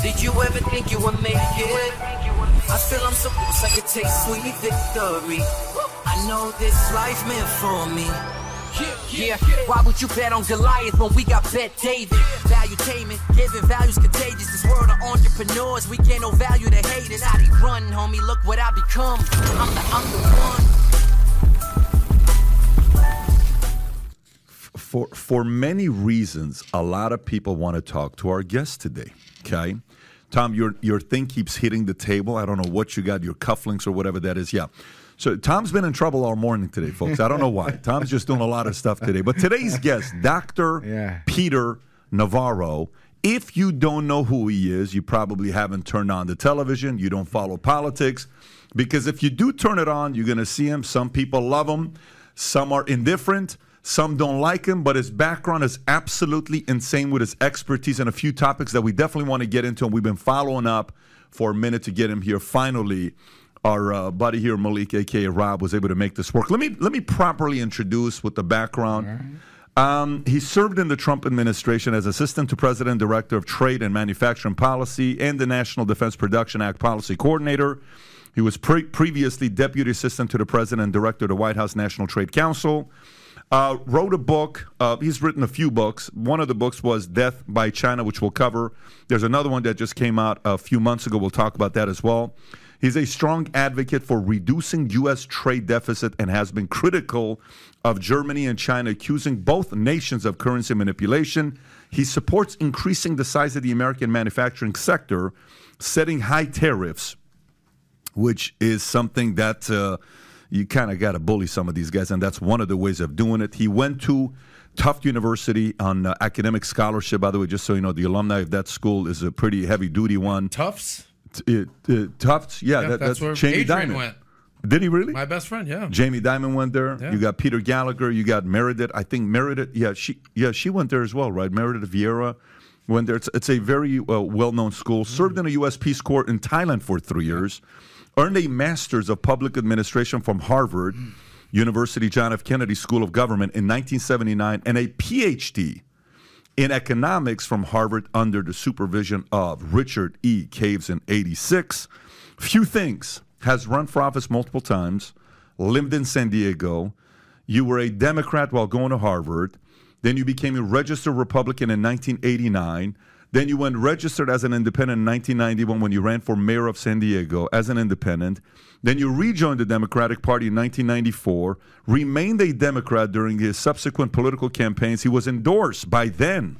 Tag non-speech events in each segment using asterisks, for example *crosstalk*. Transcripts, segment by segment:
Did you ever think you would make it? I feel I'm so close, I could taste sweet victory. I know this life meant for me. Yeah, why would you bet on Goliath when we got Bet David? Valuetainment, giving values contagious. This world of entrepreneurs, we get no value to haters. How they run, homie, look what I become. I'm the, I'm the one. For for many reasons, a lot of people want to talk to our guest today. Okay, Tom, your your thing keeps hitting the table. I don't know what you got, your cufflinks or whatever that is. Yeah. So Tom's been in trouble all morning today, folks. I don't know why. *laughs* Tom's just doing a lot of stuff today. But today's guest, Dr. Yeah. Peter Navarro. If you don't know who he is, you probably haven't turned on the television. You don't follow politics. Because if you do turn it on, you're going to see him. Some people love him, some are indifferent, some don't like him, but his background is absolutely insane with his expertise and a few topics that we definitely want to get into. And we've been following up for a minute to get him here. Finally, our uh, buddy here, Malik, aka Rob, was able to make this work. Let me let me properly introduce with the background. Um, he served in the Trump administration as Assistant to President, Director of Trade and Manufacturing Policy, and the National Defense Production Act Policy Coordinator. He was pre- previously Deputy Assistant to the President and Director of the White House National Trade Council. Uh, wrote a book. Uh, he's written a few books. One of the books was Death by China, which we'll cover. There's another one that just came out a few months ago. We'll talk about that as well. He's a strong advocate for reducing U.S. trade deficit and has been critical of Germany and China, accusing both nations of currency manipulation. He supports increasing the size of the American manufacturing sector, setting high tariffs which is something that uh, you kind of got to bully some of these guys, and that's one of the ways of doing it. He went to Tufts University on uh, academic scholarship. By the way, just so you know, the alumni of that school is a pretty heavy duty one. Tufts. T- uh, Tufts, yeah, Yeah, that, that's where Jamie Adrian Dimon went. Did he really? My best friend, yeah. Jamie Dimon went there. Yeah. You got Peter Gallagher. You got Meredith. I think Meredith. Yeah, she. Yeah, she went there as well, right? Meredith Vieira went there. It's, it's a very uh, well-known school. Served in a U.S. Peace Corps in Thailand for three years. Earned a Master's of Public Administration from Harvard University John F. Kennedy School of Government in 1979, and a PhD in economics from Harvard under the supervision of Richard E. Caves in 86. Few things. Has run for office multiple times, lived in San Diego. You were a Democrat while going to Harvard. Then you became a registered Republican in 1989. Then you went registered as an independent in 1991 when you ran for mayor of San Diego as an independent. Then you rejoined the Democratic Party in 1994, remained a Democrat during his subsequent political campaigns. He was endorsed by then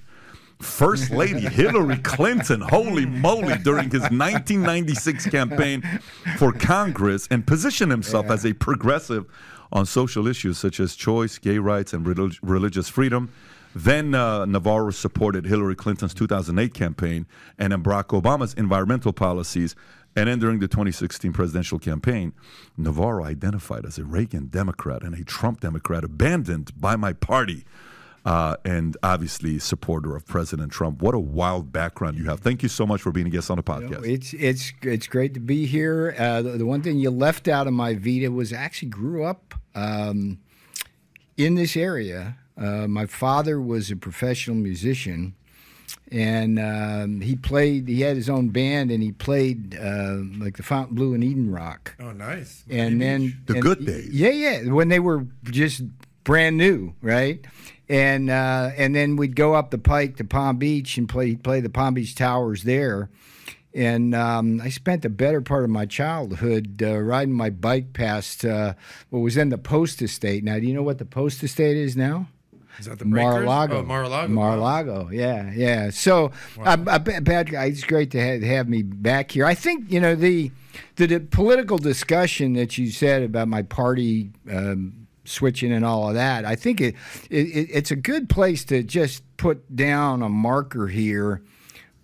First Lady Hillary Clinton, holy moly, during his 1996 campaign for Congress and positioned himself as a progressive on social issues such as choice, gay rights, and relig- religious freedom. Then uh, Navarro supported Hillary Clinton's 2008 campaign and then Barack Obama's environmental policies. And then during the 2016 presidential campaign, Navarro identified as a Reagan Democrat and a Trump Democrat abandoned by my party uh, and obviously supporter of President Trump. What a wild background you have. Thank you so much for being a guest on the podcast. It's it's it's great to be here. Uh, the, the one thing you left out of my Vita was I actually grew up um, in this area. Uh, my father was a professional musician, and um, he played. He had his own band, and he played uh, like the Fontainebleau and Eden Rock. Oh, nice. and then The and- good days. Yeah, yeah, when they were just brand new, right? And uh, and then we'd go up the pike to Palm Beach and play play the Palm Beach Towers there. And um, I spent the better part of my childhood uh, riding my bike past uh, what was then the Post Estate. Now, do you know what the Post Estate is now? Is that the Mar-a-Lago. Oh, Mar-a-Lago. Mar-a-Lago. Yeah, yeah. So, uh, uh, Patrick, it's great to have, have me back here. I think you know the the, the political discussion that you said about my party um, switching and all of that. I think it, it it's a good place to just put down a marker here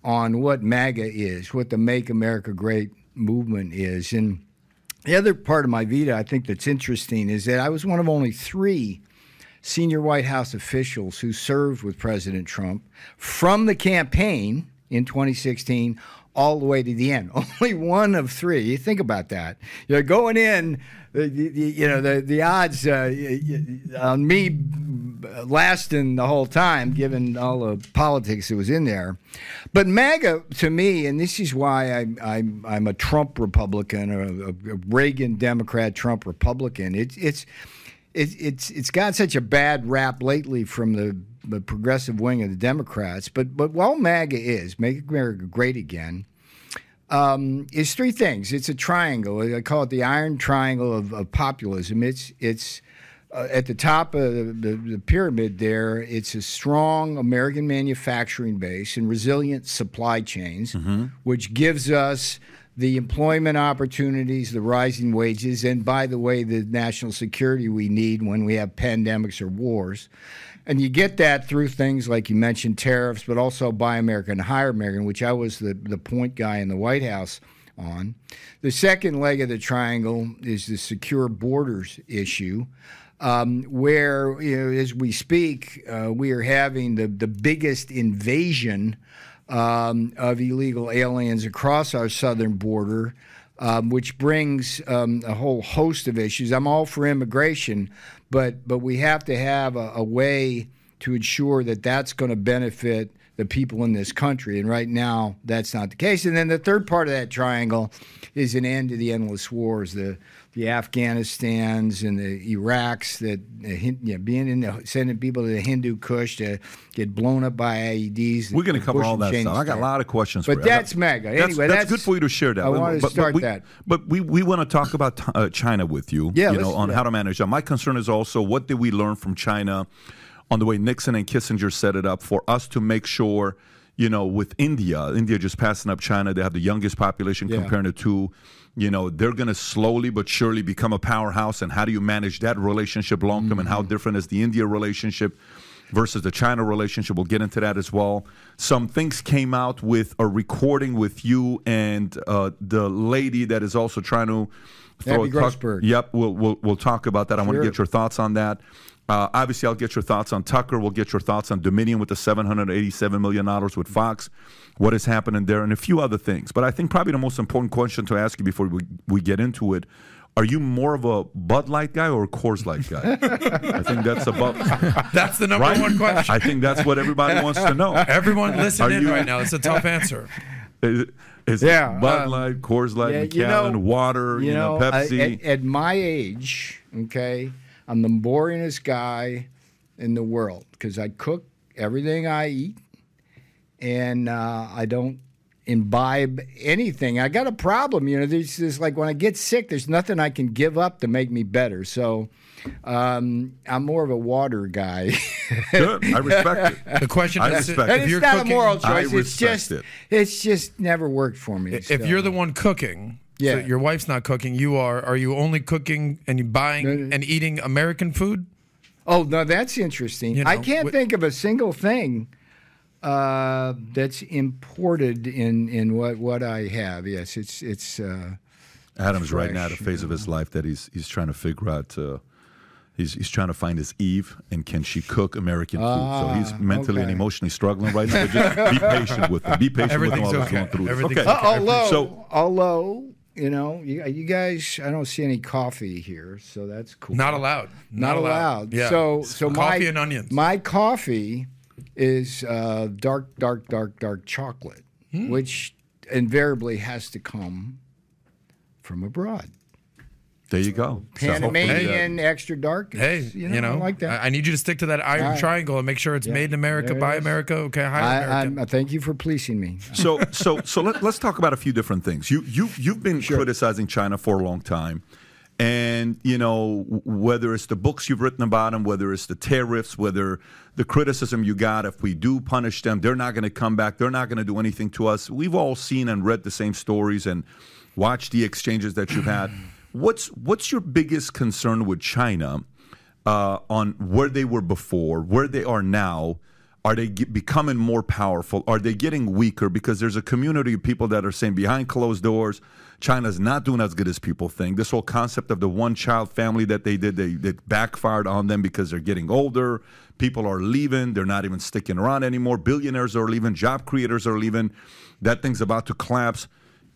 on what MAGA is, what the Make America Great movement is, and. The other part of my Vita I think that's interesting is that I was one of only three senior White House officials who served with President Trump from the campaign in 2016 all the way to the end. *laughs* Only one of three. You think about that. You're going in, you know, the, the odds uh, on me lasting the whole time, given all the politics that was in there. But MAGA, to me, and this is why I, I'm, I'm a Trump Republican a, a Reagan Democrat, Trump Republican. It's it's it, it's it's got such a bad rap lately from the, the progressive wing of the Democrats. But but while MAGA is make America great again, um, is three things. It's a triangle. I call it the iron triangle of, of populism. It's it's uh, at the top of the, the, the, pyramid there, it's a strong American manufacturing base and resilient supply chains, mm-hmm. which gives us the employment opportunities, the rising wages, and by the way, the national security we need when we have pandemics or wars. And you get that through things like you mentioned tariffs, but also Buy American, Hire American, which I was the, the point guy in the White House on. The second leg of the triangle is the secure borders issue. Um, where you know, as we speak, uh, we are having the, the biggest invasion um, of illegal aliens across our southern border, um, which brings um, a whole host of issues. I'm all for immigration, but but we have to have a, a way to ensure that that's going to benefit the people in this country. And right now, that's not the case. And then the third part of that triangle is an end to the endless wars. The the Afghanistans and the Iraqs that you know, being in the, sending people to the Hindu Kush to get blown up by IEDs. We're going to cover all that stuff. I got a lot of questions. But that's MAGA. Anyway, that's, that's, that's, good for you to share that. I but, to start but we, that. But we, we want to talk about uh, China with you. Yeah, you know, on how to manage that. My concern is also what did we learn from China on the way Nixon and Kissinger set it up for us to make sure you know, with India, India just passing up China, they have the youngest population yeah. compared to two you know they're going to slowly but surely become a powerhouse and how do you manage that relationship long term mm-hmm. and how mm-hmm. different is the india relationship versus the china relationship we'll get into that as well some things came out with a recording with you and uh, the lady that is also trying to throw Abby Grossberg. Yep, we'll, we'll we'll talk about that. Sure. I want to get your thoughts on that. Uh, obviously, I'll get your thoughts on Tucker. We'll get your thoughts on Dominion with the $787 million with Fox, what is happening there, and a few other things. But I think probably the most important question to ask you before we, we get into it are you more of a Bud Light guy or a Coors Light guy? I think that's about. *laughs* That's the number right? one question. I think that's what everybody wants to know. Everyone listening in right now. It's a tough answer. *laughs* Is, is yeah, Bud um, Light, Coors Light, yeah, Macallan, you know, water, you, know, know Pepsi? I, at, at my age, okay, I'm the boringest guy in the world because I cook everything I eat, and uh, I don't imbibe anything. I got a problem, you know. There's just like when I get sick, there's nothing I can give up to make me better. So um, I'm more of a water guy. *laughs* Good, I respect it. The question I is, respect and if it's not cooking, a moral choice. it's just, it. it's just never worked for me. If so. you're the one cooking, yeah. So your wife's not cooking. You are. Are you only cooking and buying no, no. and eating American food? Oh no, that's interesting. You know, I can't wh- think of a single thing uh, that's imported in in what what I have. Yes, it's it's. Uh, Adam's fresh, right now at a phase of his life that he's he's trying to figure out. Uh, He's, he's trying to find his Eve and can she cook American food? so he's ah, mentally okay. and emotionally struggling right now. But just be patient with him. Be patient with him while he's going through this. Okay. Uh, although, so, although you know, you, you, guys, I don't see any coffee here, so that's cool. Not allowed. Not, Not allowed. allowed. Yeah. So, so coffee my, and onions. My coffee is uh, dark, dark, dark, dark chocolate, hmm. which invariably has to come from abroad. There you go. Panamanian so uh, extra dark. Hey, you know, you know, I like that. I need you to stick to that iron right. triangle and make sure it's yeah. made in America, by America. Okay, hi I, I, thank you for policing me. *laughs* So, so, so let, us talk about a few different things. You, you, you've been sure. criticizing China for a long time, and you know whether it's the books you've written about them, whether it's the tariffs, whether the criticism you got. If we do punish them, they're not going to come back. They're not going to do anything to us. We've all seen and read the same stories and watched the exchanges that you've had. *clears throat* What's what's your biggest concern with China uh, on where they were before, where they are now? Are they get, becoming more powerful? Are they getting weaker? Because there's a community of people that are saying behind closed doors, China's not doing as good as people think. This whole concept of the one child family that they did, they, they backfired on them because they're getting older. People are leaving. They're not even sticking around anymore. Billionaires are leaving. Job creators are leaving. That thing's about to collapse.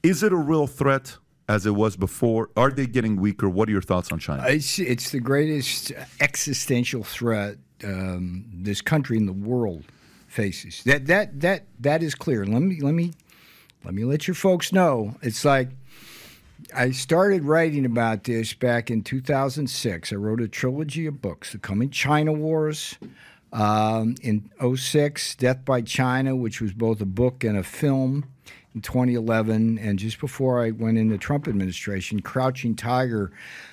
Is it a real threat? As it was before? Are they getting weaker? What are your thoughts on China? It's, it's the greatest existential threat um, this country and the world faces. That that that that is clear. Let me let me let me let your folks know. It's like I started writing about this back in 2006. I wrote a trilogy of books: The Coming China Wars. Um, in 06, Death by China, which was both a book and a film in 2011, and just before I went in the Trump administration, Crouching Tiger.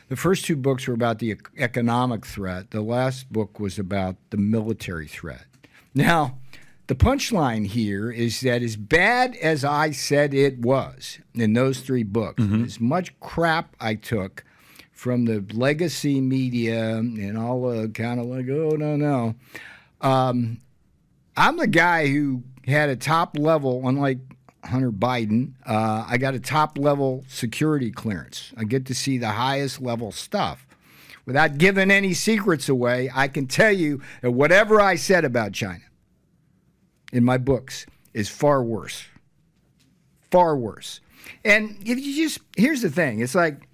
The first two books were about the economic threat. The last book was about the military threat. Now, the punchline here is that as bad as I said it was in those three books, mm-hmm. as much crap I took from the legacy media and all the kind of like, oh, no, no. Um, I'm the guy who had a top level, unlike Hunter Biden, uh, I got a top level security clearance. I get to see the highest level stuff. Without giving any secrets away, I can tell you that whatever I said about China in my books is far worse. Far worse. And if you just, here's the thing it's like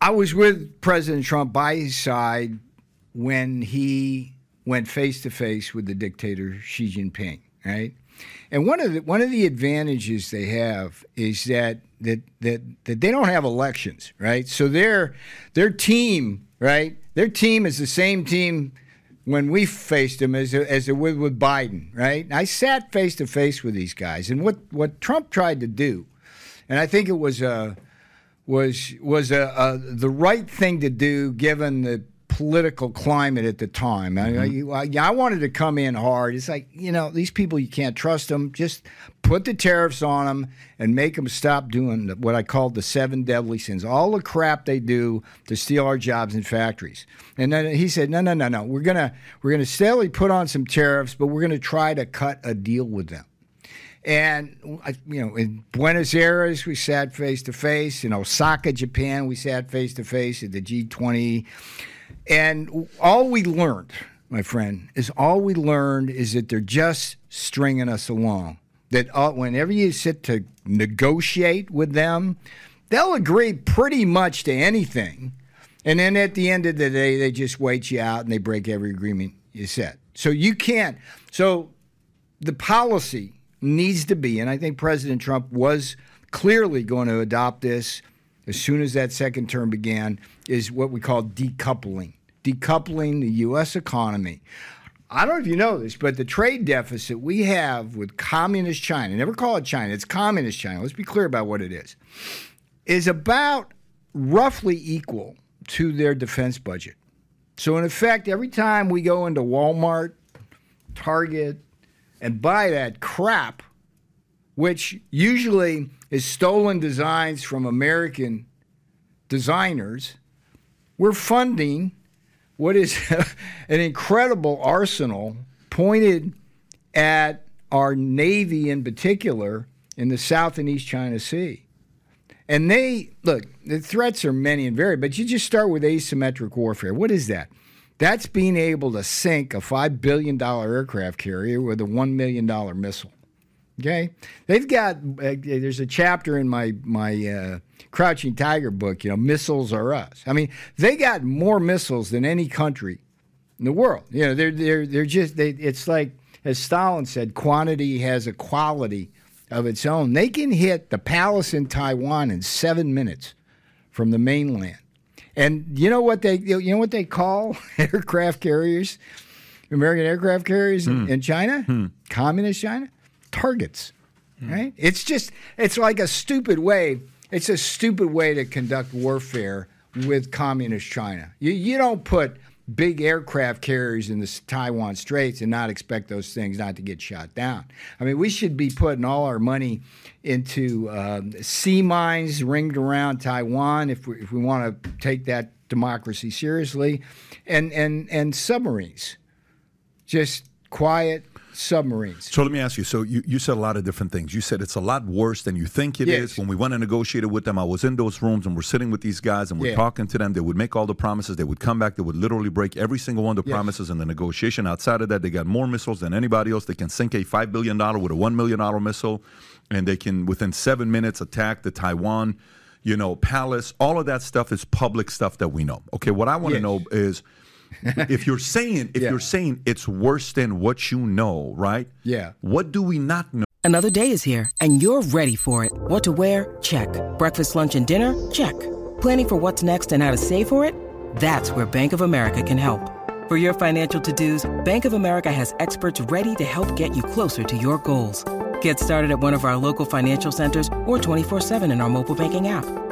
I was with President Trump by his side when he went face to face with the dictator Xi Jinping, right? And one of the one of the advantages they have is that that that, that they don't have elections, right? So their their team, right? Their team is the same team when we faced them as as it was with Biden, right? I sat face to face with these guys, and what what Trump tried to do, and I think it was a was was a, a the right thing to do given the political climate at the time. Mm-hmm. I, I, I, wanted to come in hard. It's like, you know, these people, you can't trust them. Just put the tariffs on them and make them stop doing what I called the seven deadly sins, all the crap they do to steal our jobs and factories. And then he said, no, no, no, no. We're going to we're gonna steadily put on some tariffs, but we're going to try to cut a deal with them. And you know, in Buenos Aires, we sat face to face. In Osaka, Japan, we sat face to face at the G20 and all we learned, my friend, is all we learned is that they're just stringing us along. That uh, whenever you sit to negotiate with them, they'll agree pretty much to anything. And then at the end of the day, they just wait you out and they break every agreement you set. So you can't. So the policy needs to be, and I think President Trump was clearly going to adopt this as soon as that second term began, is what we call decoupling, decoupling the U.S. economy. I don't know if you know this, but the trade deficit we have with communist China, never call it China, it's communist China, let's be clear about what it is, is about roughly equal to their defense budget. So, in effect, every time we go into Walmart, Target, and buy that crap, which usually is stolen designs from American designers. We're funding what is *laughs* an incredible arsenal pointed at our Navy in particular in the South and East China Sea. And they, look, the threats are many and varied, but you just start with asymmetric warfare. What is that? That's being able to sink a $5 billion aircraft carrier with a $1 million missile. Okay, they've got. Uh, there's a chapter in my my uh, Crouching Tiger book. You know, missiles are us. I mean, they got more missiles than any country in the world. You know, they're they're they're just. They, it's like as Stalin said, quantity has a quality of its own. They can hit the palace in Taiwan in seven minutes from the mainland. And you know what they you know what they call *laughs* aircraft carriers, American aircraft carriers hmm. in China, hmm. communist China targets. Right? It's just it's like a stupid way. It's a stupid way to conduct warfare with communist China. You you don't put big aircraft carriers in the Taiwan Straits and not expect those things not to get shot down. I mean, we should be putting all our money into uh, sea mines ringed around Taiwan if we, if we want to take that democracy seriously, and and and submarines just quiet submarines. So let me ask you. So you, you said a lot of different things. You said it's a lot worse than you think it is. Yes. When we went and negotiated with them, I was in those rooms and we're sitting with these guys and we're Yeah. talking to them. They would make all the promises. They would come back. They would literally break every single one of the Yes. promises in the negotiation. Outside of that, they got more missiles than anybody else. They can sink a five billion dollar with a one million dollar missile, and they can within seven minutes attack the Taiwan, you know, palace. All of that stuff is public stuff that we know. Okay, what I want to Yes. know is. If you're saying if *laughs* Yeah. you're saying it's worse than what you know, right? Yeah. What do we not know? Another day is here, and you're ready for it. What to wear? Check. Breakfast, lunch, and dinner? Check. Planning for what's next and how to save for it? That's where Bank of America can help. For your financial to-dos, Bank of America has experts ready to help get you closer to your goals. Get started at one of our local financial centers or 24-7 in our mobile banking app.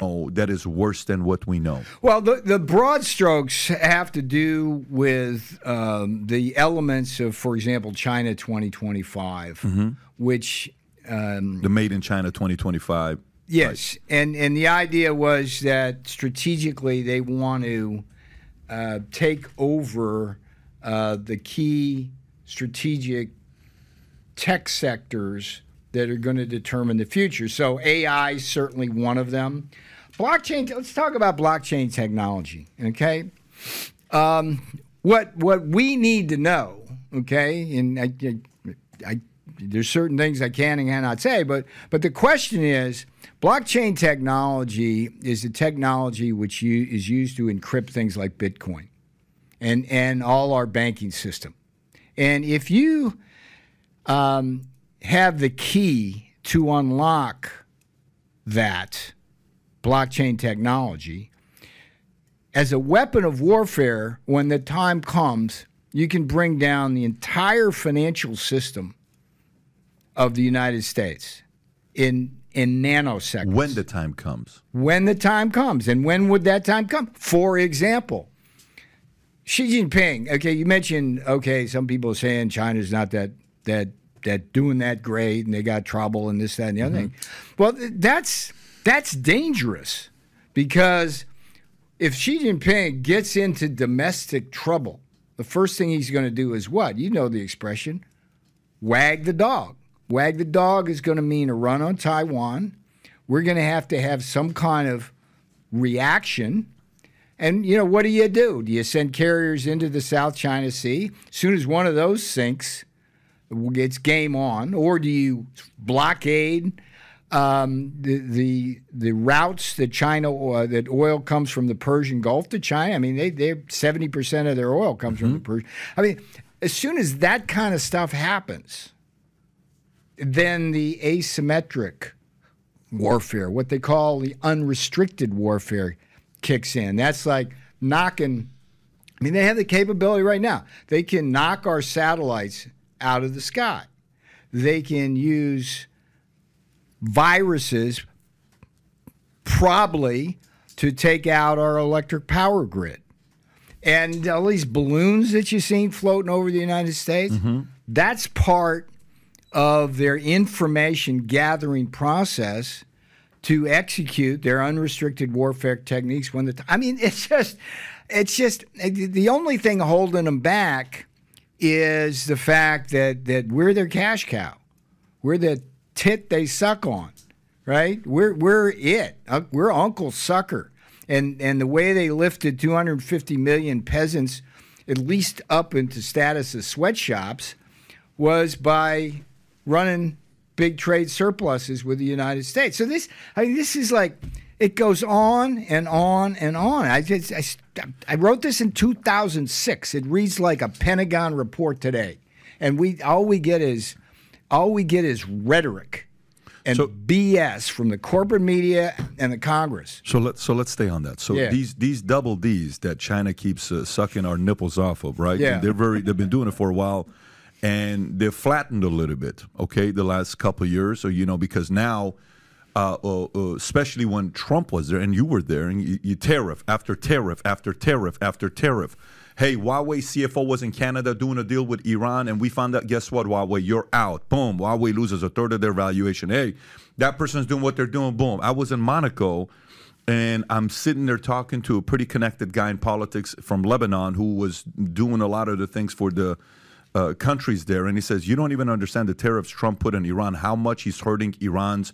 Oh, that is worse than what we know. Well, the, the broad strokes have to do with um, the elements of, for example, China 2025, which um, The Made in China 2025. Yes, and and the idea was that strategically they want to uh, take over uh, the key strategic tech sectors that are going to determine the future. So AI is certainly one of them. Blockchain. Let's talk about blockchain technology. Okay, um, what what we need to know. Okay, and I, I, I there's certain things I can and cannot say, but but the question is, blockchain technology is a technology which you, is used to encrypt things like Bitcoin, and and all our banking system. And if you um, have the key to unlock that blockchain technology as a weapon of warfare, when the time comes, you can bring down the entire financial system of the United States in in nanoseconds. When the time comes. when the time comes, and when would that time come? For example, Xi Jinping. Okay, you mentioned. Okay, some people are saying China's not that that that doing that great, and they got trouble and this, that, and the other mm-hmm. thing. Well, that's that's dangerous because if Xi Jinping gets into domestic trouble, the first thing he's going to do is what? You know the expression wag the dog. Wag the dog is going to mean a run on Taiwan. We're going to have to have some kind of reaction. And, you know, what do you do? Do you send carriers into the South China Sea? As soon as one of those sinks, it's game on. Or do you blockade um, the, the the routes that China uh, that oil comes from the Persian Gulf to China? I mean, they they seventy percent of their oil comes from the Persian. I mean, as soon as that kind of stuff happens, then the asymmetric warfare, what they call the unrestricted warfare, kicks in. That's like knocking. I mean, they have the capability right now. They can knock our satellites out of the sky. They can use viruses probably to take out our electric power grid. And all these balloons that you've seen floating over the United States, mm-hmm. that's part of their information gathering process to execute their unrestricted warfare techniques when the t- I mean it's just it's just the only thing holding them back is the fact that that we're their cash cow. We're the tit they suck on, right? We're we're it. Uh, we're Uncle Sucker, and and the way they lifted 250 million peasants, at least up into status of sweatshops, was by running big trade surpluses with the United States. So this, I mean, this is like it goes on and on and on. I just I, I wrote this in 2006. It reads like a Pentagon report today, and we all we get is all we get is rhetoric and so, BS from the corporate media and the Congress. So let's so let's stay on that. So yeah. these these double D's that China keeps uh, sucking our nipples off of, right? Yeah. they're very they've been doing it for a while, and they've flattened a little bit. Okay, the last couple years, so you know because now. Uh, uh, uh, especially when Trump was there and you were there, and you, you tariff after tariff after tariff after tariff hey, Huawei CFO was in Canada doing a deal with Iran, and we found out, guess what, Huawei, you're out. Boom. Huawei loses a third of their valuation. Hey, that person's doing what they're doing. Boom. I was in Monaco. And I'm sitting there talking to a pretty connected guy in politics from Lebanon who was doing a lot of the things for the uh, countries there. And he says, You don't even understand the tariffs Trump put on Iran, how much he's hurting Iran's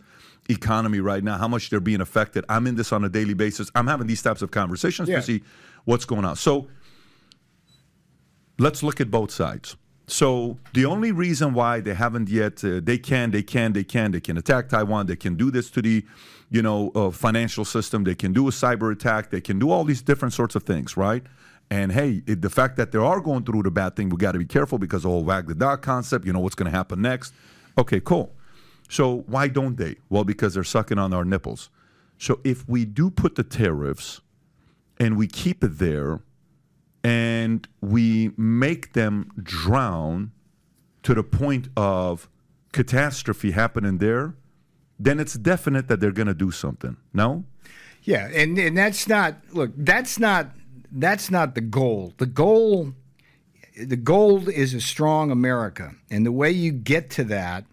economy right now, how much they're being affected. I'm in this on a daily basis. I'm having these types of conversations yeah. to see what's going on. So let's look at both sides. So the only reason why they haven't yet, uh, they can, they can, they can, they can attack Taiwan, they can do this to the, you know, uh, financial system, they can do a cyber attack, they can do all these different sorts of things, right? And hey, it, the fact that they are going through the bad thing, we got to be careful because the whole wag the dog concept, you know, what's going to happen next. Okay, cool. So why don't they? Well, because they're sucking on our nipples. So if we do put the tariffs and we keep it there, and we make them drown to the point of catastrophe happening there, then it's definite that they're going to do something. No? Yeah, and and that's not look, that's not that's not the goal. The goal the goal is a strong America. And the way you get to that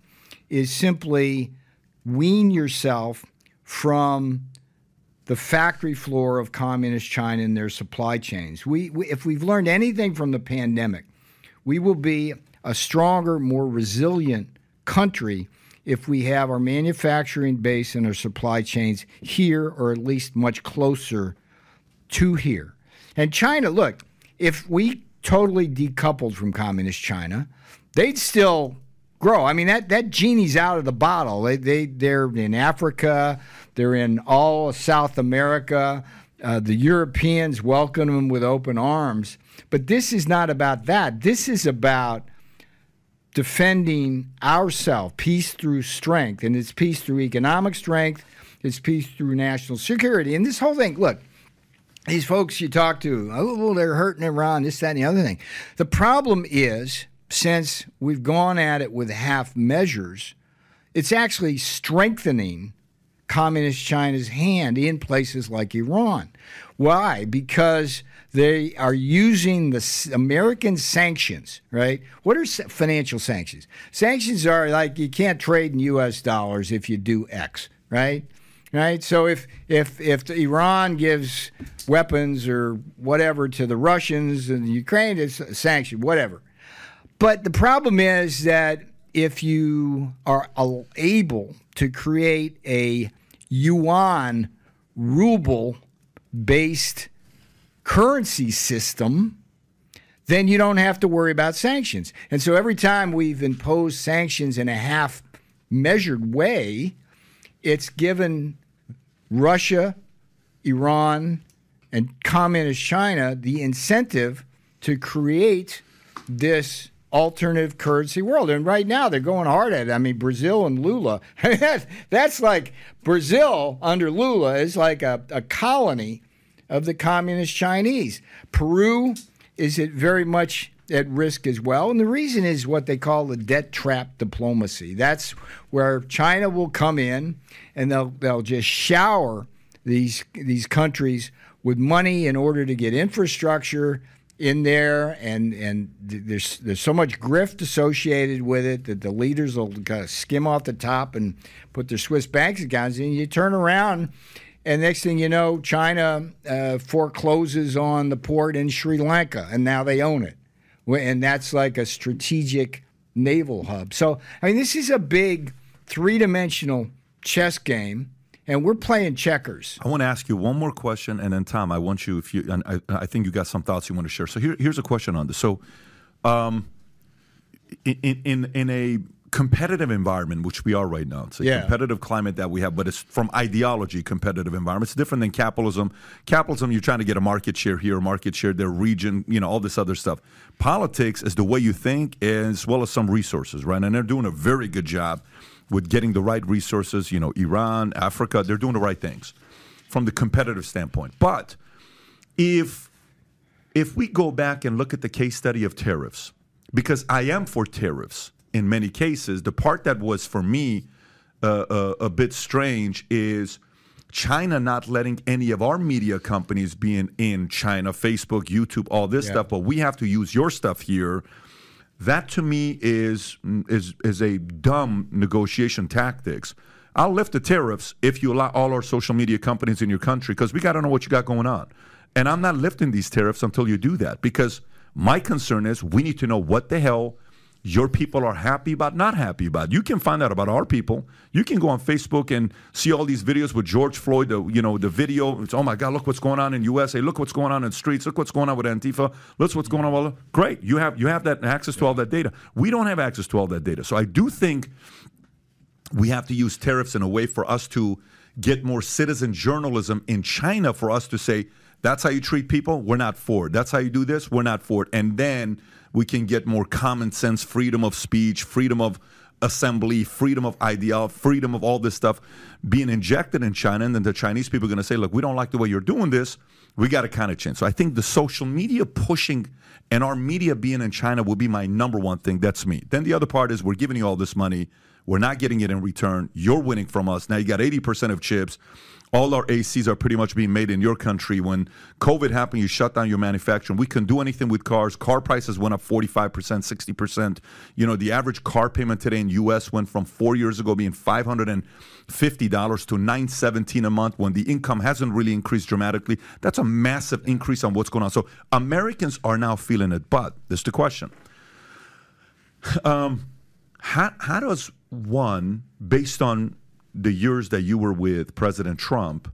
is simply wean yourself from the factory floor of communist China and their supply chains. We, we, if we've learned anything from the pandemic, we will be a stronger, more resilient country if we have our manufacturing base and our supply chains here or at least much closer to here. And China, look, if we totally decoupled from communist China, they'd still grow. I mean, that, that genie's out of the bottle. They, they, they're in Africa, they're in all South America. Uh, the Europeans welcome them with open arms. But this is not about that. This is about defending ourselves, peace through strength. And it's peace through economic strength, it's peace through national security. And this whole thing, look, these folks you talk to, oh, they're hurting Iran, this, that, and the other thing. The problem is since we've gone at it with half measures, it's actually strengthening communist China's hand in places like Iran. Why? Because they are using the American sanctions, right? What are financial sanctions? Sanctions are like you can't trade in U.S. dollars if you do X, right? Right. So if if if Iran gives weapons or whatever to the Russians and the Ukraine, it's sanctioned, whatever. But the problem is that if you are able to create a yuan ruble based currency system, then you don't have to worry about sanctions. And so every time we've imposed sanctions in a half measured way, it's given Russia, Iran, and communist China the incentive to create this alternative currency world. And right now they're going hard at it. I mean, Brazil and Lula, *laughs* that's like Brazil under Lula is like a, a colony of the communist Chinese. Peru is it very much at risk as well. And the reason is what they call the debt trap diplomacy. That's where China will come in and they'll they'll just shower these these countries with money in order to get infrastructure in there, and and there's there's so much grift associated with it that the leaders will kind of skim off the top and put their Swiss bank accounts in. You turn around, and next thing you know, China uh, forecloses on the port in Sri Lanka, and now they own it, and that's like a strategic naval hub. So I mean, this is a big three dimensional chess game, and we're playing checkers. I want to ask you one more question, and then Tom, I want you if you and I, I think you got some thoughts you want to share. So here, here's a question on this. So, um, in in in a competitive environment, which we are right now. It's a yeah. competitive climate that we have, but it's from ideology competitive environment. It's different than capitalism. Capitalism, you're trying to get a market share here, a market share there, region, you know, all this other stuff. Politics is the way you think as well as some resources, right? And they're doing a very good job with getting the right resources, you know, Iran, Africa, they're doing the right things from the competitive standpoint. But if if we go back and look at the case study of tariffs, because I am for tariffs, in many cases. The part that was for me uh, uh, a bit strange is China not letting any of our media companies be in, in China, Facebook, YouTube, all this yeah. stuff, but we have to use your stuff here. That to me is is is a dumb negotiation tactics. I'll lift the tariffs if you allow all our social media companies in your country because we got to know what you got going on. And I'm not lifting these tariffs until you do that because my concern is we need to know what the hell your people are happy about, not happy about. You can find out about our people. You can go on Facebook and see all these videos with George Floyd. The you know the video. It's oh my God, look what's going on in USA. Look what's going on in the streets. Look what's going on with Antifa. Look what's going on. Well, great. You have you have that access to all that data. We don't have access to all that data. So I do think we have to use tariffs in a way for us to get more citizen journalism in China for us to say that's how you treat people. We're not for it. That's how you do this. We're not for it. And then we can get more common sense, freedom of speech, freedom of assembly, freedom of idea, freedom of all this stuff being injected in China. And then the Chinese people are going to say, look, we don't like the way you're doing this. We got to kind of change. So I think the social media pushing and our media being in China will be my number one thing. That's me. Then the other part is we're giving you all this money. We're not getting it in return. You're winning from us. Now you got 80% of chips all our ACs are pretty much being made in your country. When COVID happened, you shut down your manufacturing. We couldn't do anything with cars. Car prices went up 45%, 60%. You know, the average car payment today in U.S. went from four years ago being $550 to 917 a month when the income hasn't really increased dramatically. That's a massive increase on what's going on. So Americans are now feeling it. But this is the question. Um, how, how does one, based on the years that you were with President Trump,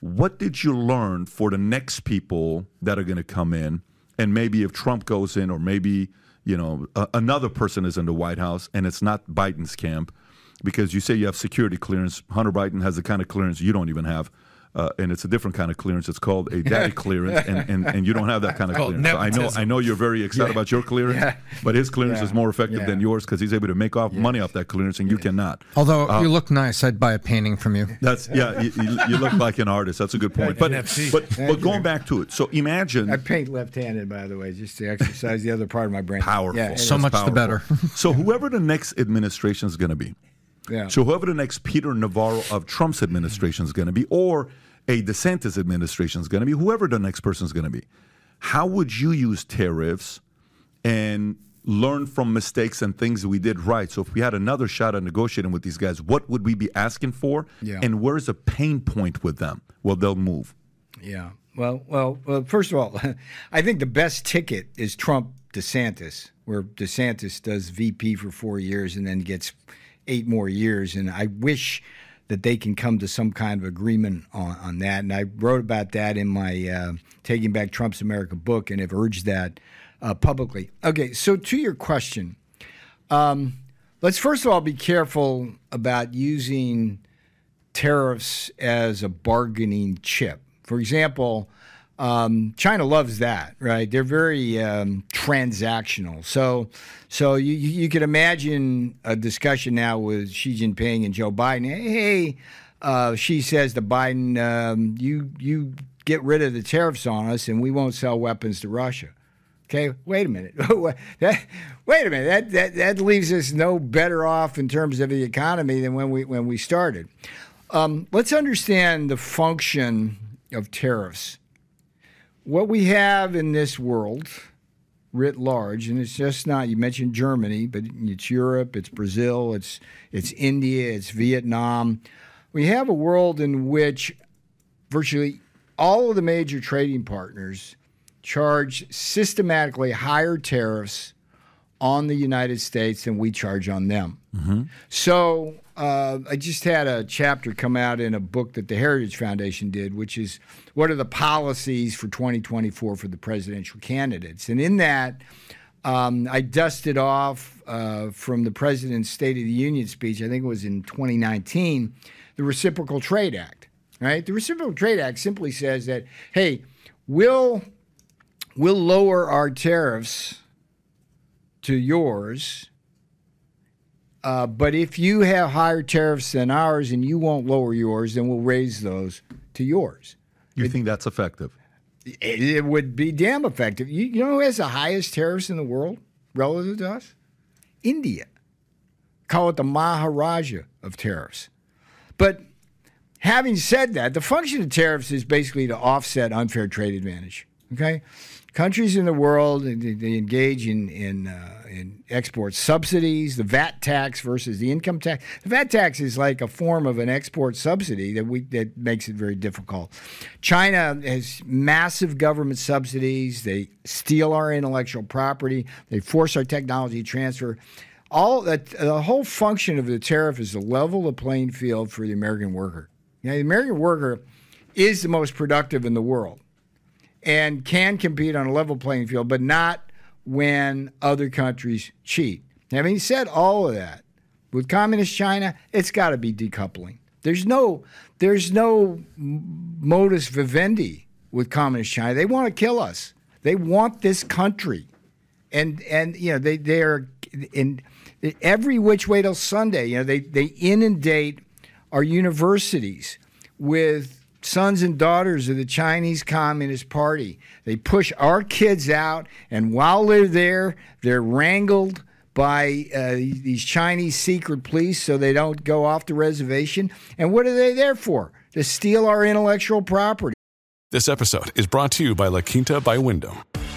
what did you learn for the next people that are going to come in? And maybe if Trump goes in, or maybe you know a, another person is in the White House, and it's not Biden's camp, because you say you have security clearance. Hunter Biden has the kind of clearance you don't even have uh, and it's a different kind of clearance. It's called a *laughs* daddy clearance, and, and, and you don't have that kind of clearance. So I know I know you're very excited yeah. about your clearance, yeah. but his clearance yeah. is more effective than yours because he's able to make off money off that clearance, and you cannot. Although uh, you look nice, I'd buy a painting from you. That's yeah, you, you, look like an artist. That's a good point. But but but going back to it, so imagine I paint left-handed, by the way, just to exercise the other part of my brain. Powerful, so much powerful. the better. so whoever the next administration is going to be. Yeah. So whoever the next Peter Navarro of Trump's administration is going to be, or a DeSantis administration is going to be, whoever the next person is going to be, how would you use tariffs and learn from mistakes and things that we did right? So if we had another shot at negotiating with these guys, what would we be asking for? Yeah. And where's a pain point with them? Well, they'll move. Yeah. Well, well, well. First of all, *laughs* I think the best ticket is Trump DeSantis, where DeSantis does VP for four years and then gets eight more years. And I wish that they can come to some kind of agreement on, on that. And I wrote about that in my uh, Taking Back Trump's America book and have urged that uh, publicly. Okay, so to your question, um, let's first of all be careful about using tariffs as a bargaining chip. For example, um, China loves that, right? They're very um, transactional. So, so you, you could imagine a discussion now with Xi Jinping and Joe Biden. Hey, uh, Xi says to Biden, um, "You you get rid of the tariffs on us, and we won't sell weapons to Russia." Okay, wait a minute. *laughs* that, wait a minute. That, that that leaves us no better off in terms of the economy than when we when we started. Um, let's understand the function of tariffs what we have in this world writ large, and it's just not you mentioned Germany, but it's Europe, it's Brazil, it's it's India, it's Vietnam. We have a world in which virtually all of the major trading partners charge systematically higher tariffs on the United States than we charge on them. Mm-hmm. So uh, I just had a chapter come out in a book that the Heritage Foundation did, which is what are the policies for 2024 for the presidential candidates. And in that, um, I dusted off uh, from the president's State of the Union speech, I think it was in 2019, the Reciprocal Trade Act. Right? The Reciprocal Trade Act simply says that, hey, we'll, we'll lower our tariffs to yours uh, but if you have higher tariffs than ours and you won't lower yours, then we'll raise those to yours. You it, think that's effective? It, it, would be damn effective. You, you know who has the highest tariffs in the world relative to us? India. Call it the Maharaja of tariffs. But having said that, the function of tariffs is basically to offset unfair trade advantage. Okay? Countries in the world they, engage in in, uh, in export subsidies, the VAT tax versus the income tax. The VAT tax is like a form of an export subsidy that we that makes it very difficult. China has massive government subsidies. They steal our intellectual property. They force our technology transfer. All that the whole function of the tariff is to level the playing field for the American worker. You the American worker is the most productive in the world and can compete on a level playing field, but not when other countries cheat. Having said all of that, with communist China, it's got to be decoupling. There's no, there's no modus vivendi with communist China. They want to kill us. They want this country, and and you know they they are in every which way till Sunday. You know they they inundate our universities with sons and daughters of the Chinese Communist Party. They push our kids out, and while they're there, they're wrangled by uh, these Chinese secret police so they don't go off the reservation. And what are they there for? To steal our intellectual property. This episode is brought to you by La Quinta by Wyndham.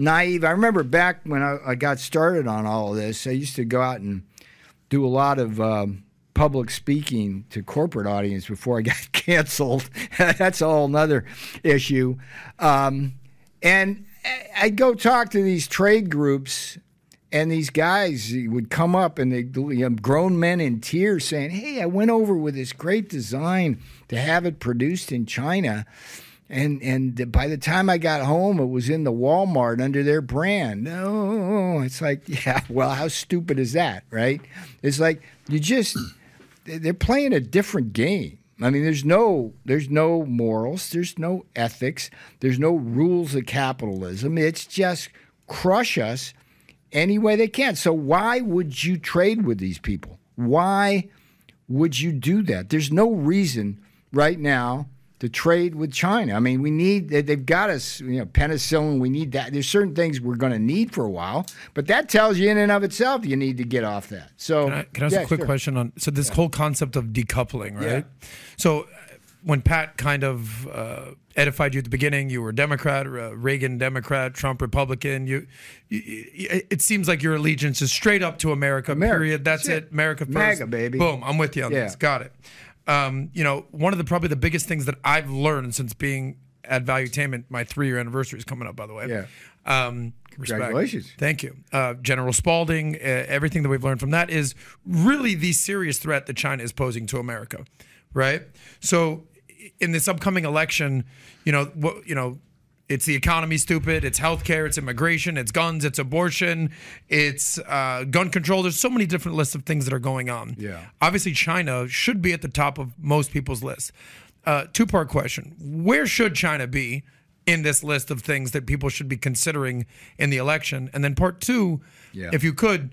naive. I remember back when I, I, got started on all of this, I used to go out and do a lot of um, public speaking to corporate audience before I *laughs* got canceled. *laughs* That's a whole other issue. Um, and I'd go talk to these trade groups, and these guys would come up and they you know, grown men in tears saying, "Hey, I went over with this great design to have it produced in China." And and by the time I got home, it was in the Walmart under their brand. No, it's like, *laughs* yeah, well, how stupid is that, right? It's like you just they're playing a different game. I mean, there's no there's no morals, there's no ethics, there's no rules of capitalism. It's just crush us any way they can. So why would you trade with these people? Why would you do that? There's no reason right now to trade with China. I mean, we need they've got us, you know, penicillin. We need that. There's certain things we're going to need for a while, but that tells you in and of itself you need to get off that. So, can I, can I ask yeah, a quick sure. question on so this yeah. whole concept of decoupling, right? Yeah. So, when Pat kind of uh, edified you at the beginning, you were Democrat, uh, Reagan Democrat, Trump Republican. You, you, it seems like your allegiance is straight up to America. America. Period. That's it. America first. MAGA, baby. Boom. I'm with you on this. Got it um, you know, one of the probably the biggest things that I've learned since being at Valuetainment, my three year anniversary is coming up, by the way. Yeah. Um, Congratulations. Respect. Thank you. Uh, General Spalding, uh, everything that we've learned from that is really the serious threat that China is posing to America, right? So, in this upcoming election, you know, what, you know, it's the economy, stupid. It's healthcare. It's immigration. It's guns. It's abortion. It's uh, gun control. There's so many different lists of things that are going on. Yeah. Obviously, China should be at the top of most people's lists. Uh, two part question: Where should China be in this list of things that people should be considering in the election? And then part two, yeah. if you could.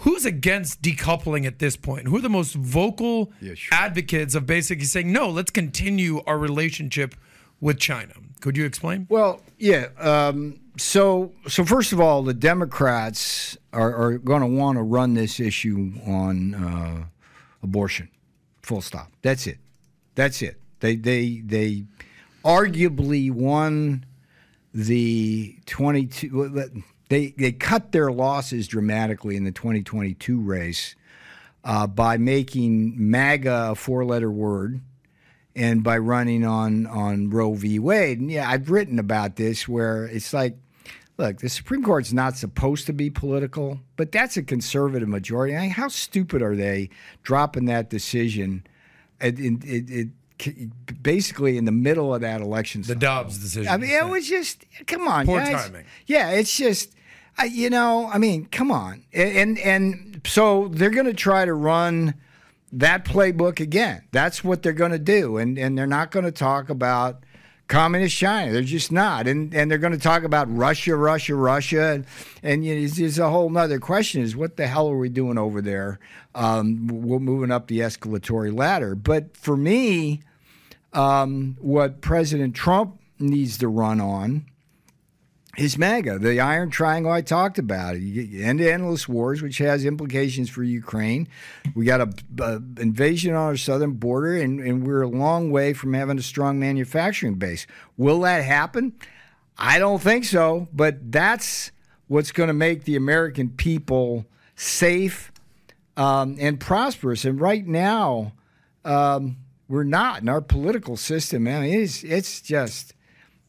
Who's against decoupling at this point? Who are the most vocal yeah, sure. advocates of basically saying, no, let's continue our relationship with China? Could you explain? Well, yeah. Um, so, so first of all, the Democrats are, are going to want to run this issue on uh, abortion. Full stop. That's it. That's it. They, they, they arguably won the 22. They they cut their losses dramatically in the 2022 race uh, by making MAGA a four-letter word and by running on on Roe v. Wade. And yeah, I've written about this where it's like, look, the Supreme Court's not supposed to be political, but that's a conservative majority. I mean, how stupid are they dropping that decision? It, it, it, basically in the middle of that election. The Dobbs decision. I mean, it was just come on, Poor guys. timing. Yeah, it's just. I, you know, I mean, come on, and and, and so they're going to try to run that playbook again. That's what they're going to do, and and they're not going to talk about communist China. They're just not, and and they're going to talk about Russia, Russia, Russia, and and you know, there's a whole nother question: is what the hell are we doing over there? Um, we're moving up the escalatory ladder. But for me, um, what President Trump needs to run on is MAGA, the Iron Triangle I talked about, end to endless wars, which has implications for Ukraine. We got a, a invasion on our southern border, and, and we're a long way from having a strong manufacturing base. Will that happen? I don't think so, but that's what's going to make the American people safe um, and prosperous. And right now, um, we're not in our political system. Man, it's it's just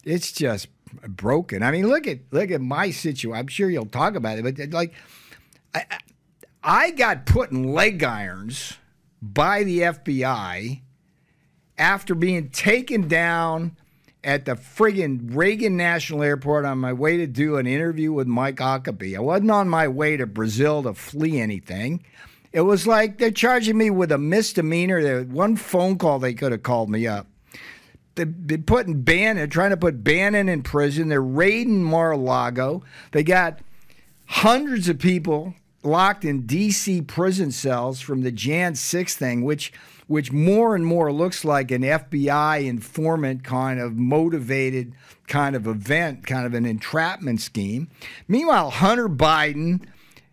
it's just broken. I mean, look at look at my situation. I'm sure you'll talk about it, but uh, like, I, I got put in leg irons by the FBI after being taken down at the friggin' Reagan National Airport on my way to do an interview with Mike Huckabee. I wasn't on my way to Brazil to flee anything. It was like they're charging me with a misdemeanor. One phone call they could have called me up they've been putting Bannon, trying to put Bannon in prison. They're raiding Mar-a-Lago. They got hundreds of people locked in D.C. prison cells from the Jan 6 thing, which which more and more looks like an FBI informant kind of motivated kind of event, kind of an entrapment scheme. Meanwhile, Hunter Biden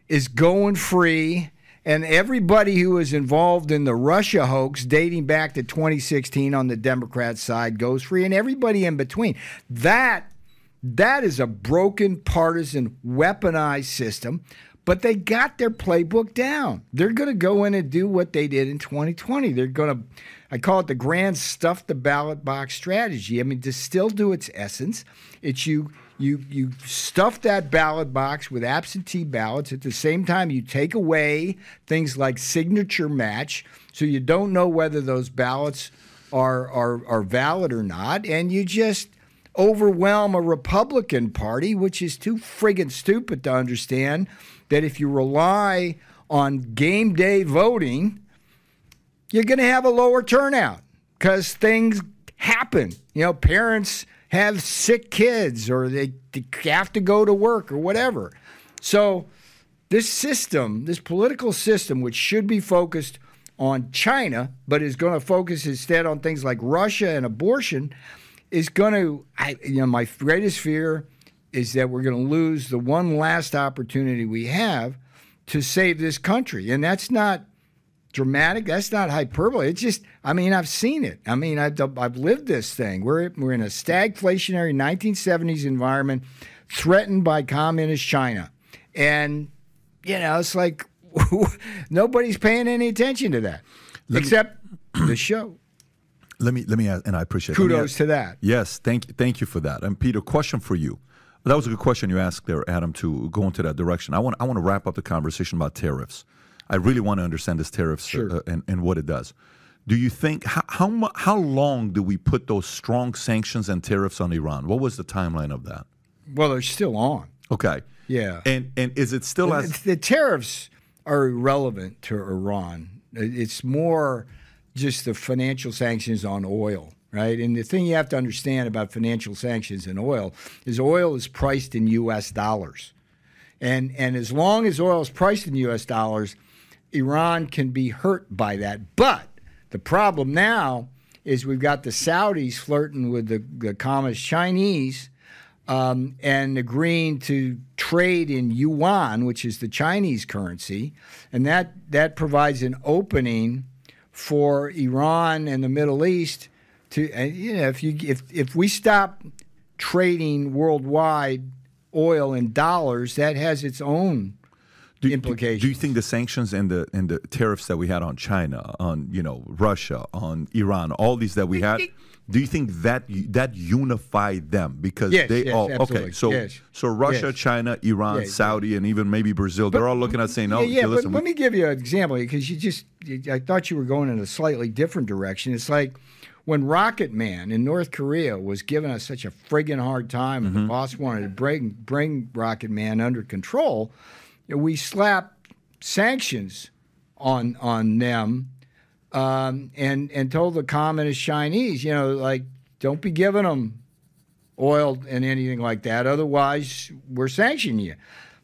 is going free and everybody who was involved in the Russia hoax dating back to 2016 on the Democrat side goes free, and everybody in between. That that is a broken partisan weaponized system, but they got their playbook down. They're going to go in and do what they did in 2020. They're going to I call it the grand stuff the ballot box strategy. I mean, to still do its essence, it's you you you stuff that ballot box with absentee ballots. At the same time, you take away things like signature match, so you don't know whether those ballots are are, are valid or not, and you just overwhelm a Republican Party, which is too friggin' stupid to understand that if you rely on game day voting, you're going to have a lower turnout because things happen. You know, parents have sick kids or they have to go to work or whatever. So, this system, this political system, which should be focused on China, but is going to focus instead on things like Russia and abortion, is going to, I, you know, my greatest fear is that we're going to lose the one last opportunity we have to save this country. And that's not dramatic. That's not hyperbole. It's just, I mean, I've seen it. I mean, I've, I've lived this thing. We're, we're in a stagflationary 1970s environment threatened by communist China. And, you know, it's like *laughs* nobody's paying any attention to that Let except the show. Let me let me ask, and I appreciate Kudos me ask- to that. Yes, thank thank you for that. And Peter, question for you. That was a good question you asked there, Adam, to go into that direction. I want I want to wrap up the conversation about tariffs. I really want to understand this tariffs uh, and, and what it does. Do you think how how, how long do we put those strong sanctions and tariffs on Iran? What was the timeline of that? Well, they're still on. Okay. Yeah. And and is it still as the tariffs are irrelevant to Iran. It's more just the financial sanctions on oil, right? And the thing you have to understand about financial sanctions and oil is oil is priced in U.S. dollars, and and as long as oil is priced in U.S. dollars, Iran can be hurt by that. But the problem now is we've got the Saudis flirting with the, the communist Chinese um, and agreeing to trade in yuan, which is the Chinese currency, and that that provides an opening for Iran and the Middle East to you know if you if if we stop trading worldwide oil in dollars, that has its own do, implications. Do, do you think the sanctions and the and the tariffs that we had on China, on you know Russia, on Iran, all these that we had? Do you think that that unified them because Yes, they yes, all absolutely. okay? So Yes. so Russia. China, Iran. Saudi, and even maybe Brazil, they're all looking at saying, "Oh, yeah, yeah okay, but let me give you an example because you just I thought you were going in a slightly different direction. It's like when Rocket Man in North Korea was giving us such a friggin' hard time, and the mm-hmm. boss wanted to bring bring Rocket Man under control. We slapped sanctions on on them um, and and told the communist Chinese, you know, like don't be giving them oil and anything like that. Otherwise, we're sanctioning you.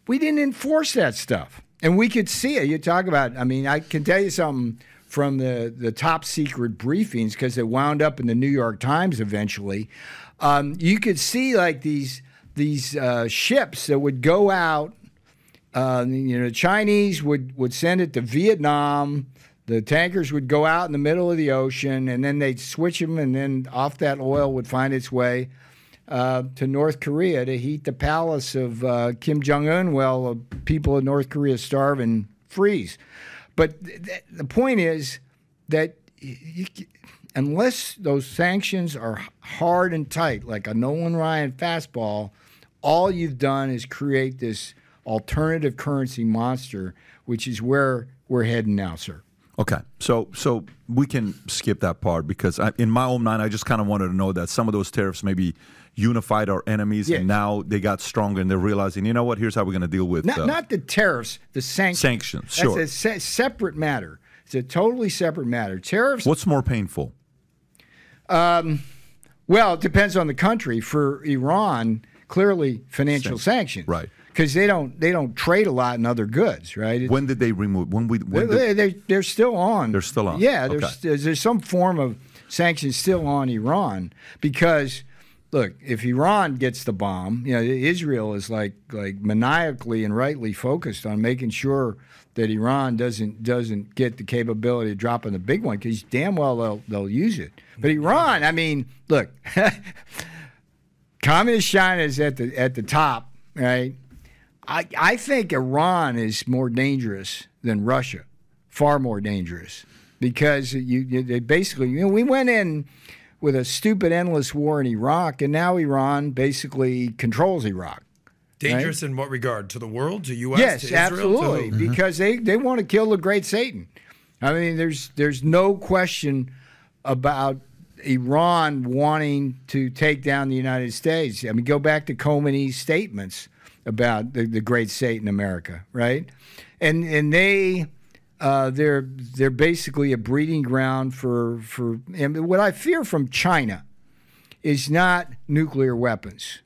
We didn't enforce that stuff, and we could see it. You talk about. I mean, I can tell you something from the the top secret briefings because it wound up in the New York Times eventually. Um, you could see like these these uh, ships that would go out. Uh, you know, the Chinese would would send it to Vietnam. The tankers would go out in the middle of the ocean, and then they'd switch them, and then off that oil would find its way uh, to North Korea to heat the palace of uh, Kim Jong Un while uh, people in North Korea starve and freeze. But th- th- the point is that unless those sanctions are hard and tight, like a Nolan Ryan fastball, all you've done is create this alternative currency monster, which is where we're heading now, sir. Okay, so so we can skip that part because I, in my own mind, I just kind of wanted to know that some of those tariffs maybe unified our enemies, Yes. and now they got stronger, and they're realizing, you know what? Here's how we're going to deal with Not, uh, not the tariffs, the sanctions. Sanctions, That's sure. a se- separate matter. It's a totally separate matter. Tariffs. What's more painful? Um, Well, it depends on the country. For Iran, clearly financial sanctions, Right. Because they don't they don't trade a lot in other goods, right? It- When did they remove? When we? When they, they, they are still on. They're still on. Yeah, there's, Okay. there's there's some form of sanctions still on Iran because look, if Iran gets the bomb, you know, Israel is like like maniacally and rightly focused on making sure that Iran doesn't doesn't get the capability of dropping the big one because damn well they'll they'll use it. But Iran, I mean, look, *laughs* communist China is at the at the top, right? I, I think Iran is more dangerous than Russia, far more dangerous, because you, you they basically you know we went in with a stupid endless war in Iraq, and now Iran basically controls Iraq. Dangerous in what regard? To the world? To U.S.? Yes, to Israel? To absolutely, who? Mm-hmm. because they, they want to kill the great Satan. I mean, there's there's no question about Iran wanting to take down the United States. I mean, go back to Khomeini's statements about the, the great Satan America, right? And and they uh, they're they're basically a breeding ground for for and what I fear from China is not nuclear weapons.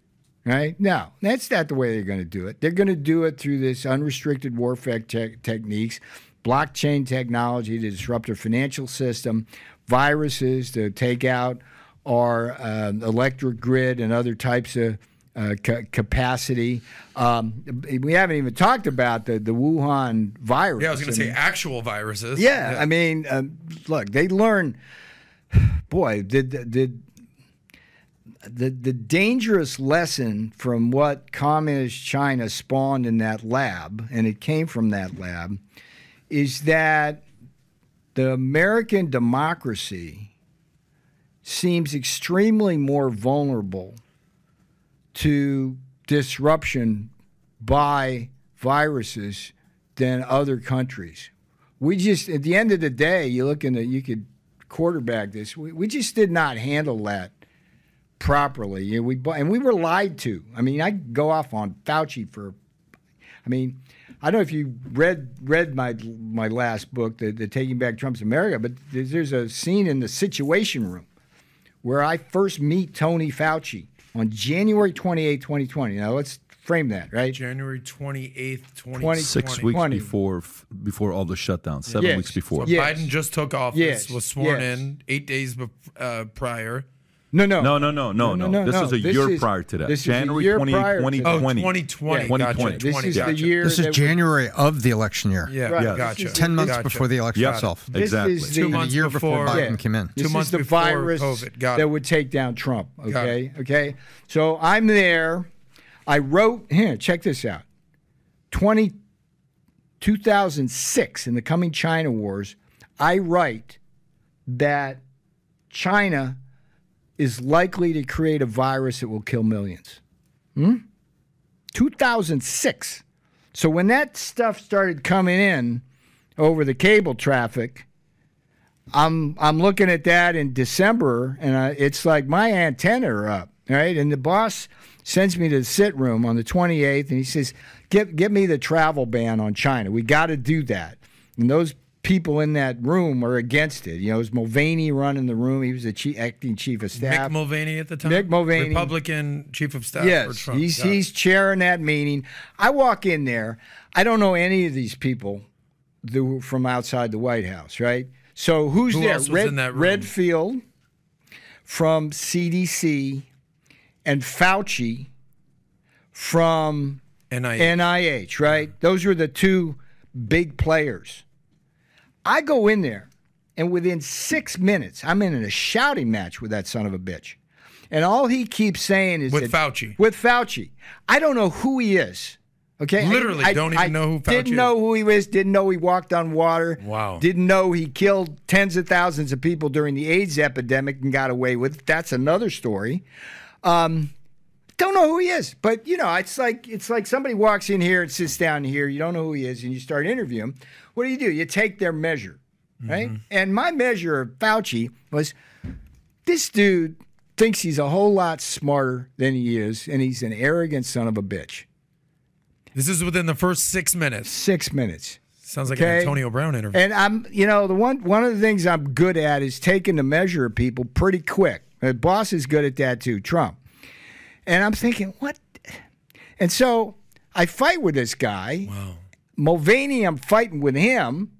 Right? No, that's not the way they're going to do it. They're going to do it through this unrestricted warfare te- techniques, blockchain technology to disrupt our financial system, viruses to take out our uh, electric grid and other types of uh, ca- capacity. Um, we haven't even talked about the, the Wuhan virus. Yeah, I was going to say mean- actual viruses. yeah, I mean, um, look, they learn. *sighs* Boy, did did the the dangerous lesson from what communist China spawned in that lab, and it came from that lab, is that the American democracy seems extremely more vulnerable to disruption by viruses than other countries. We just, at the end of the day, you look in the, you could quarterback this. We, we just did not handle that properly. You know, we and we were lied to. I mean, I go off on Fauci for. I mean, I don't know if you read read my my last book, the, the Taking Back Trump's America, but there's, there's a scene in the Situation Room where I first meet Tony Fauci on January 28, 2020. Now let's frame that, right? January 28th, 2020. 20 Six weeks 20. before before all the shutdowns. Seven Yes. weeks before. Yes. Biden just took office, Yes, was sworn yes. in eight days bef- uh, prior. No, no, No, no, no, no, no. no, This no. is a This year is- prior to that. this is a January year 20, prior to Oh, 2020. Yeah. 2020. Gotcha. This is the year. This is that- January of the election year. Yeah, Right. Yes. gotcha. Ten months Gotcha. before the election Yep. itself. This Exactly. is Two the- months a year before before- Biden came in. This Two months is the before virus COVID. Got that it. would take down Trump. Okay, okay. So I'm there. I wrote here. Check this out. 20, 2006 in the coming China wars. I write that China is likely to create a virus that will kill millions. Hmm? 2006. So when that stuff started coming in over the cable traffic, I'm I'm looking at that in December, and I, it's like my antenna are up, right? And the boss sends me to the sit room on the 28th, and he says, "Give give me the travel ban on China. We got to do that." And those people in that room are against it. You know, it was Mulvaney running the room. He was the chief, acting chief of staff. Mick. Mulvaney at the time. Mick Mulvaney. Republican chief of staff. for Yes, Trump. he's he's chairing that meeting. I walk in there. I don't know any of these people from outside the White House, right? So who's Who there? else was in that room? Redfield from CDC and Fauci from NIH. NIH, right? Those were the two big players. I go in there, and within six minutes, I'm in a shouting match with that son of a bitch. And all he keeps saying is With that- Fauci. With Fauci. I don't know who he is. Okay, Literally I, don't even I know who Fauci is. Didn't is. know who he was. Didn't know he walked on water. Wow. Didn't know he killed tens of thousands of people during the AIDS epidemic and got away with. it. That's another story. Um, don't know who he is, but you know, it's like it's like somebody walks in here and sits down here. You don't know who he is, and you start interviewing him. What do you do? You take their measure, right? Mm-hmm. And my measure of Fauci was this dude thinks he's a whole lot smarter than he is, and he's an arrogant son of a bitch. This is within the first six minutes. Six minutes. Sounds like Okay. an Antonio Brown interview. And I'm, you know, the one one of the things I'm good at is taking the measure of people pretty quick. The boss is good at that too, Trump. And I'm thinking, what? And so I fight with this guy. wow. Mulvaney, I'm fighting with him.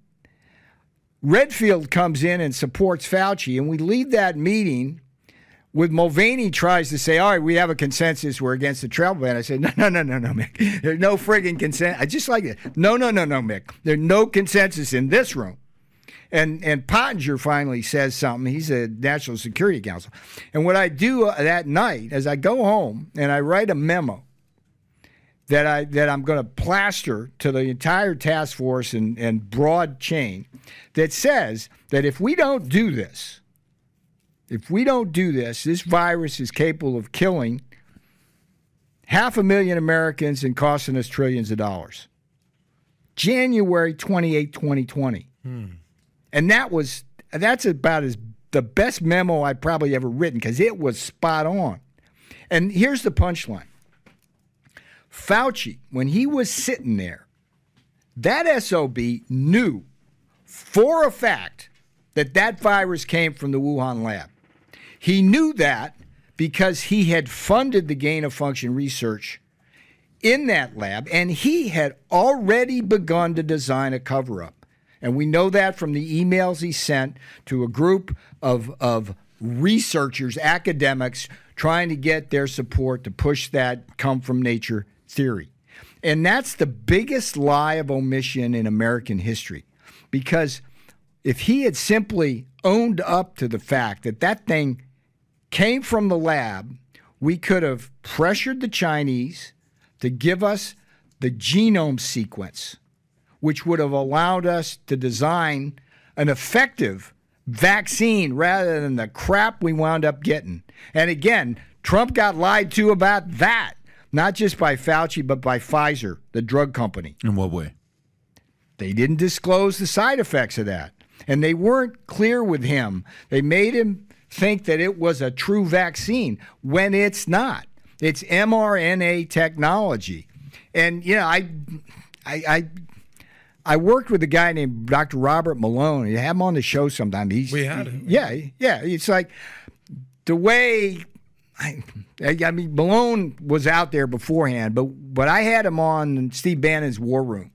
Redfield comes in and supports Fauci, and we leave that meeting with Mulvaney tries to say, all right, we have a consensus, we're against the travel ban. I said, no, no, no, no, no, Mick. There's no friggin' consent. I just like it. No, no, no, no, Mick. There's no consensus in this room. And and Pottinger finally says something. He's a National Security Council. And what I do uh, that night is I go home and I write a memo that I that I'm going to plaster to the entire task force and, and broad chain that says that if we don't do this, if we don't do this, this virus is capable of killing half a million Americans and costing us trillions of dollars. January 28, 2020. And that was that's about as the best memo I probably ever written because it was spot on. And here's the punchline. Fauci, when he was sitting there, that SOB knew for a fact that that virus came from the Wuhan lab. He knew that because he had funded the gain of function research in that lab and he had already begun to design a cover up. And we know that from the emails he sent to a group of, of researchers, academics, trying to get their support to push that come from nature theory. And that's the biggest lie of omission in American history. Because if he had simply owned up to the fact that that thing came from the lab, we could have pressured the Chinese to give us the genome sequence, which would have allowed us to design an effective vaccine rather than the crap we wound up getting. And again, Trump got lied to about that, not just by Fauci, but by Pfizer, the drug company. In what way? They didn't disclose the side effects of that. And they weren't clear with him. They made him think that it was a true vaccine when it's not. It's mRNA technology. And you know, I I I, I worked with a guy named Dr. Robert Malone. You have him on the show sometime. He's We had him. Yeah, yeah. It's like the way I, I mean, Malone was out there beforehand, but but I had him on Steve Bannon's War Room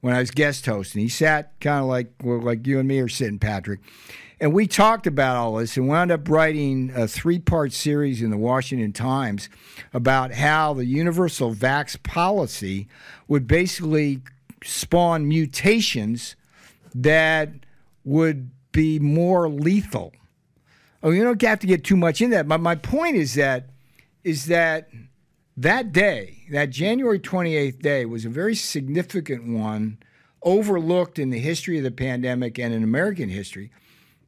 when I was guest hosting. He sat kind of like well, like you and me are sitting, Patrick. And we talked about all this and wound up writing a three part series in the Washington Times about how the universal vax policy would basically spawn mutations that would be more lethal. Oh, you don't have to get too much in that. But my point is that is that that day, that January 28th day, was a very significant one, overlooked in the history of the pandemic and in American history,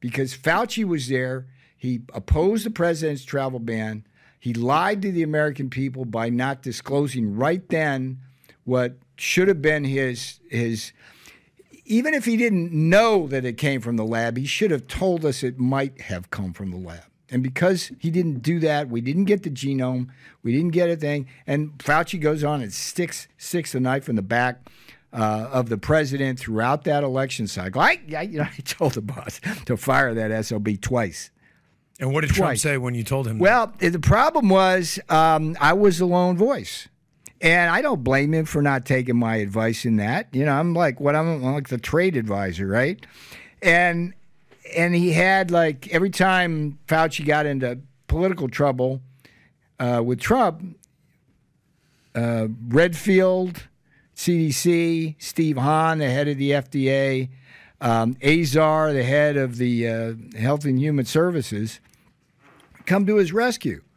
because Fauci was there. He opposed the president's travel ban. He lied to the American people by not disclosing right then what should have been his his even if he didn't know that it came from the lab, he should have told us it might have come from the lab. And because he didn't do that, we didn't get the genome, we didn't get a thing. And Fauci goes on and sticks sticks the knife in the back uh, of the president throughout that election cycle. I, I, you know, I told the boss to fire that sob twice. And what did Trump say when you told him? that? Well, the problem was um, I was the lone voice. And I don't blame him for not taking my advice in that. You know, I'm like what I'm, I'm like the trade advisor, right? And and he had like every time Fauci got into political trouble uh, with Trump, uh, Redfield, CDC, Steve Hahn, the head of the FDA, um, Azar, the head of the uh, Health and Human Services, come to his rescue.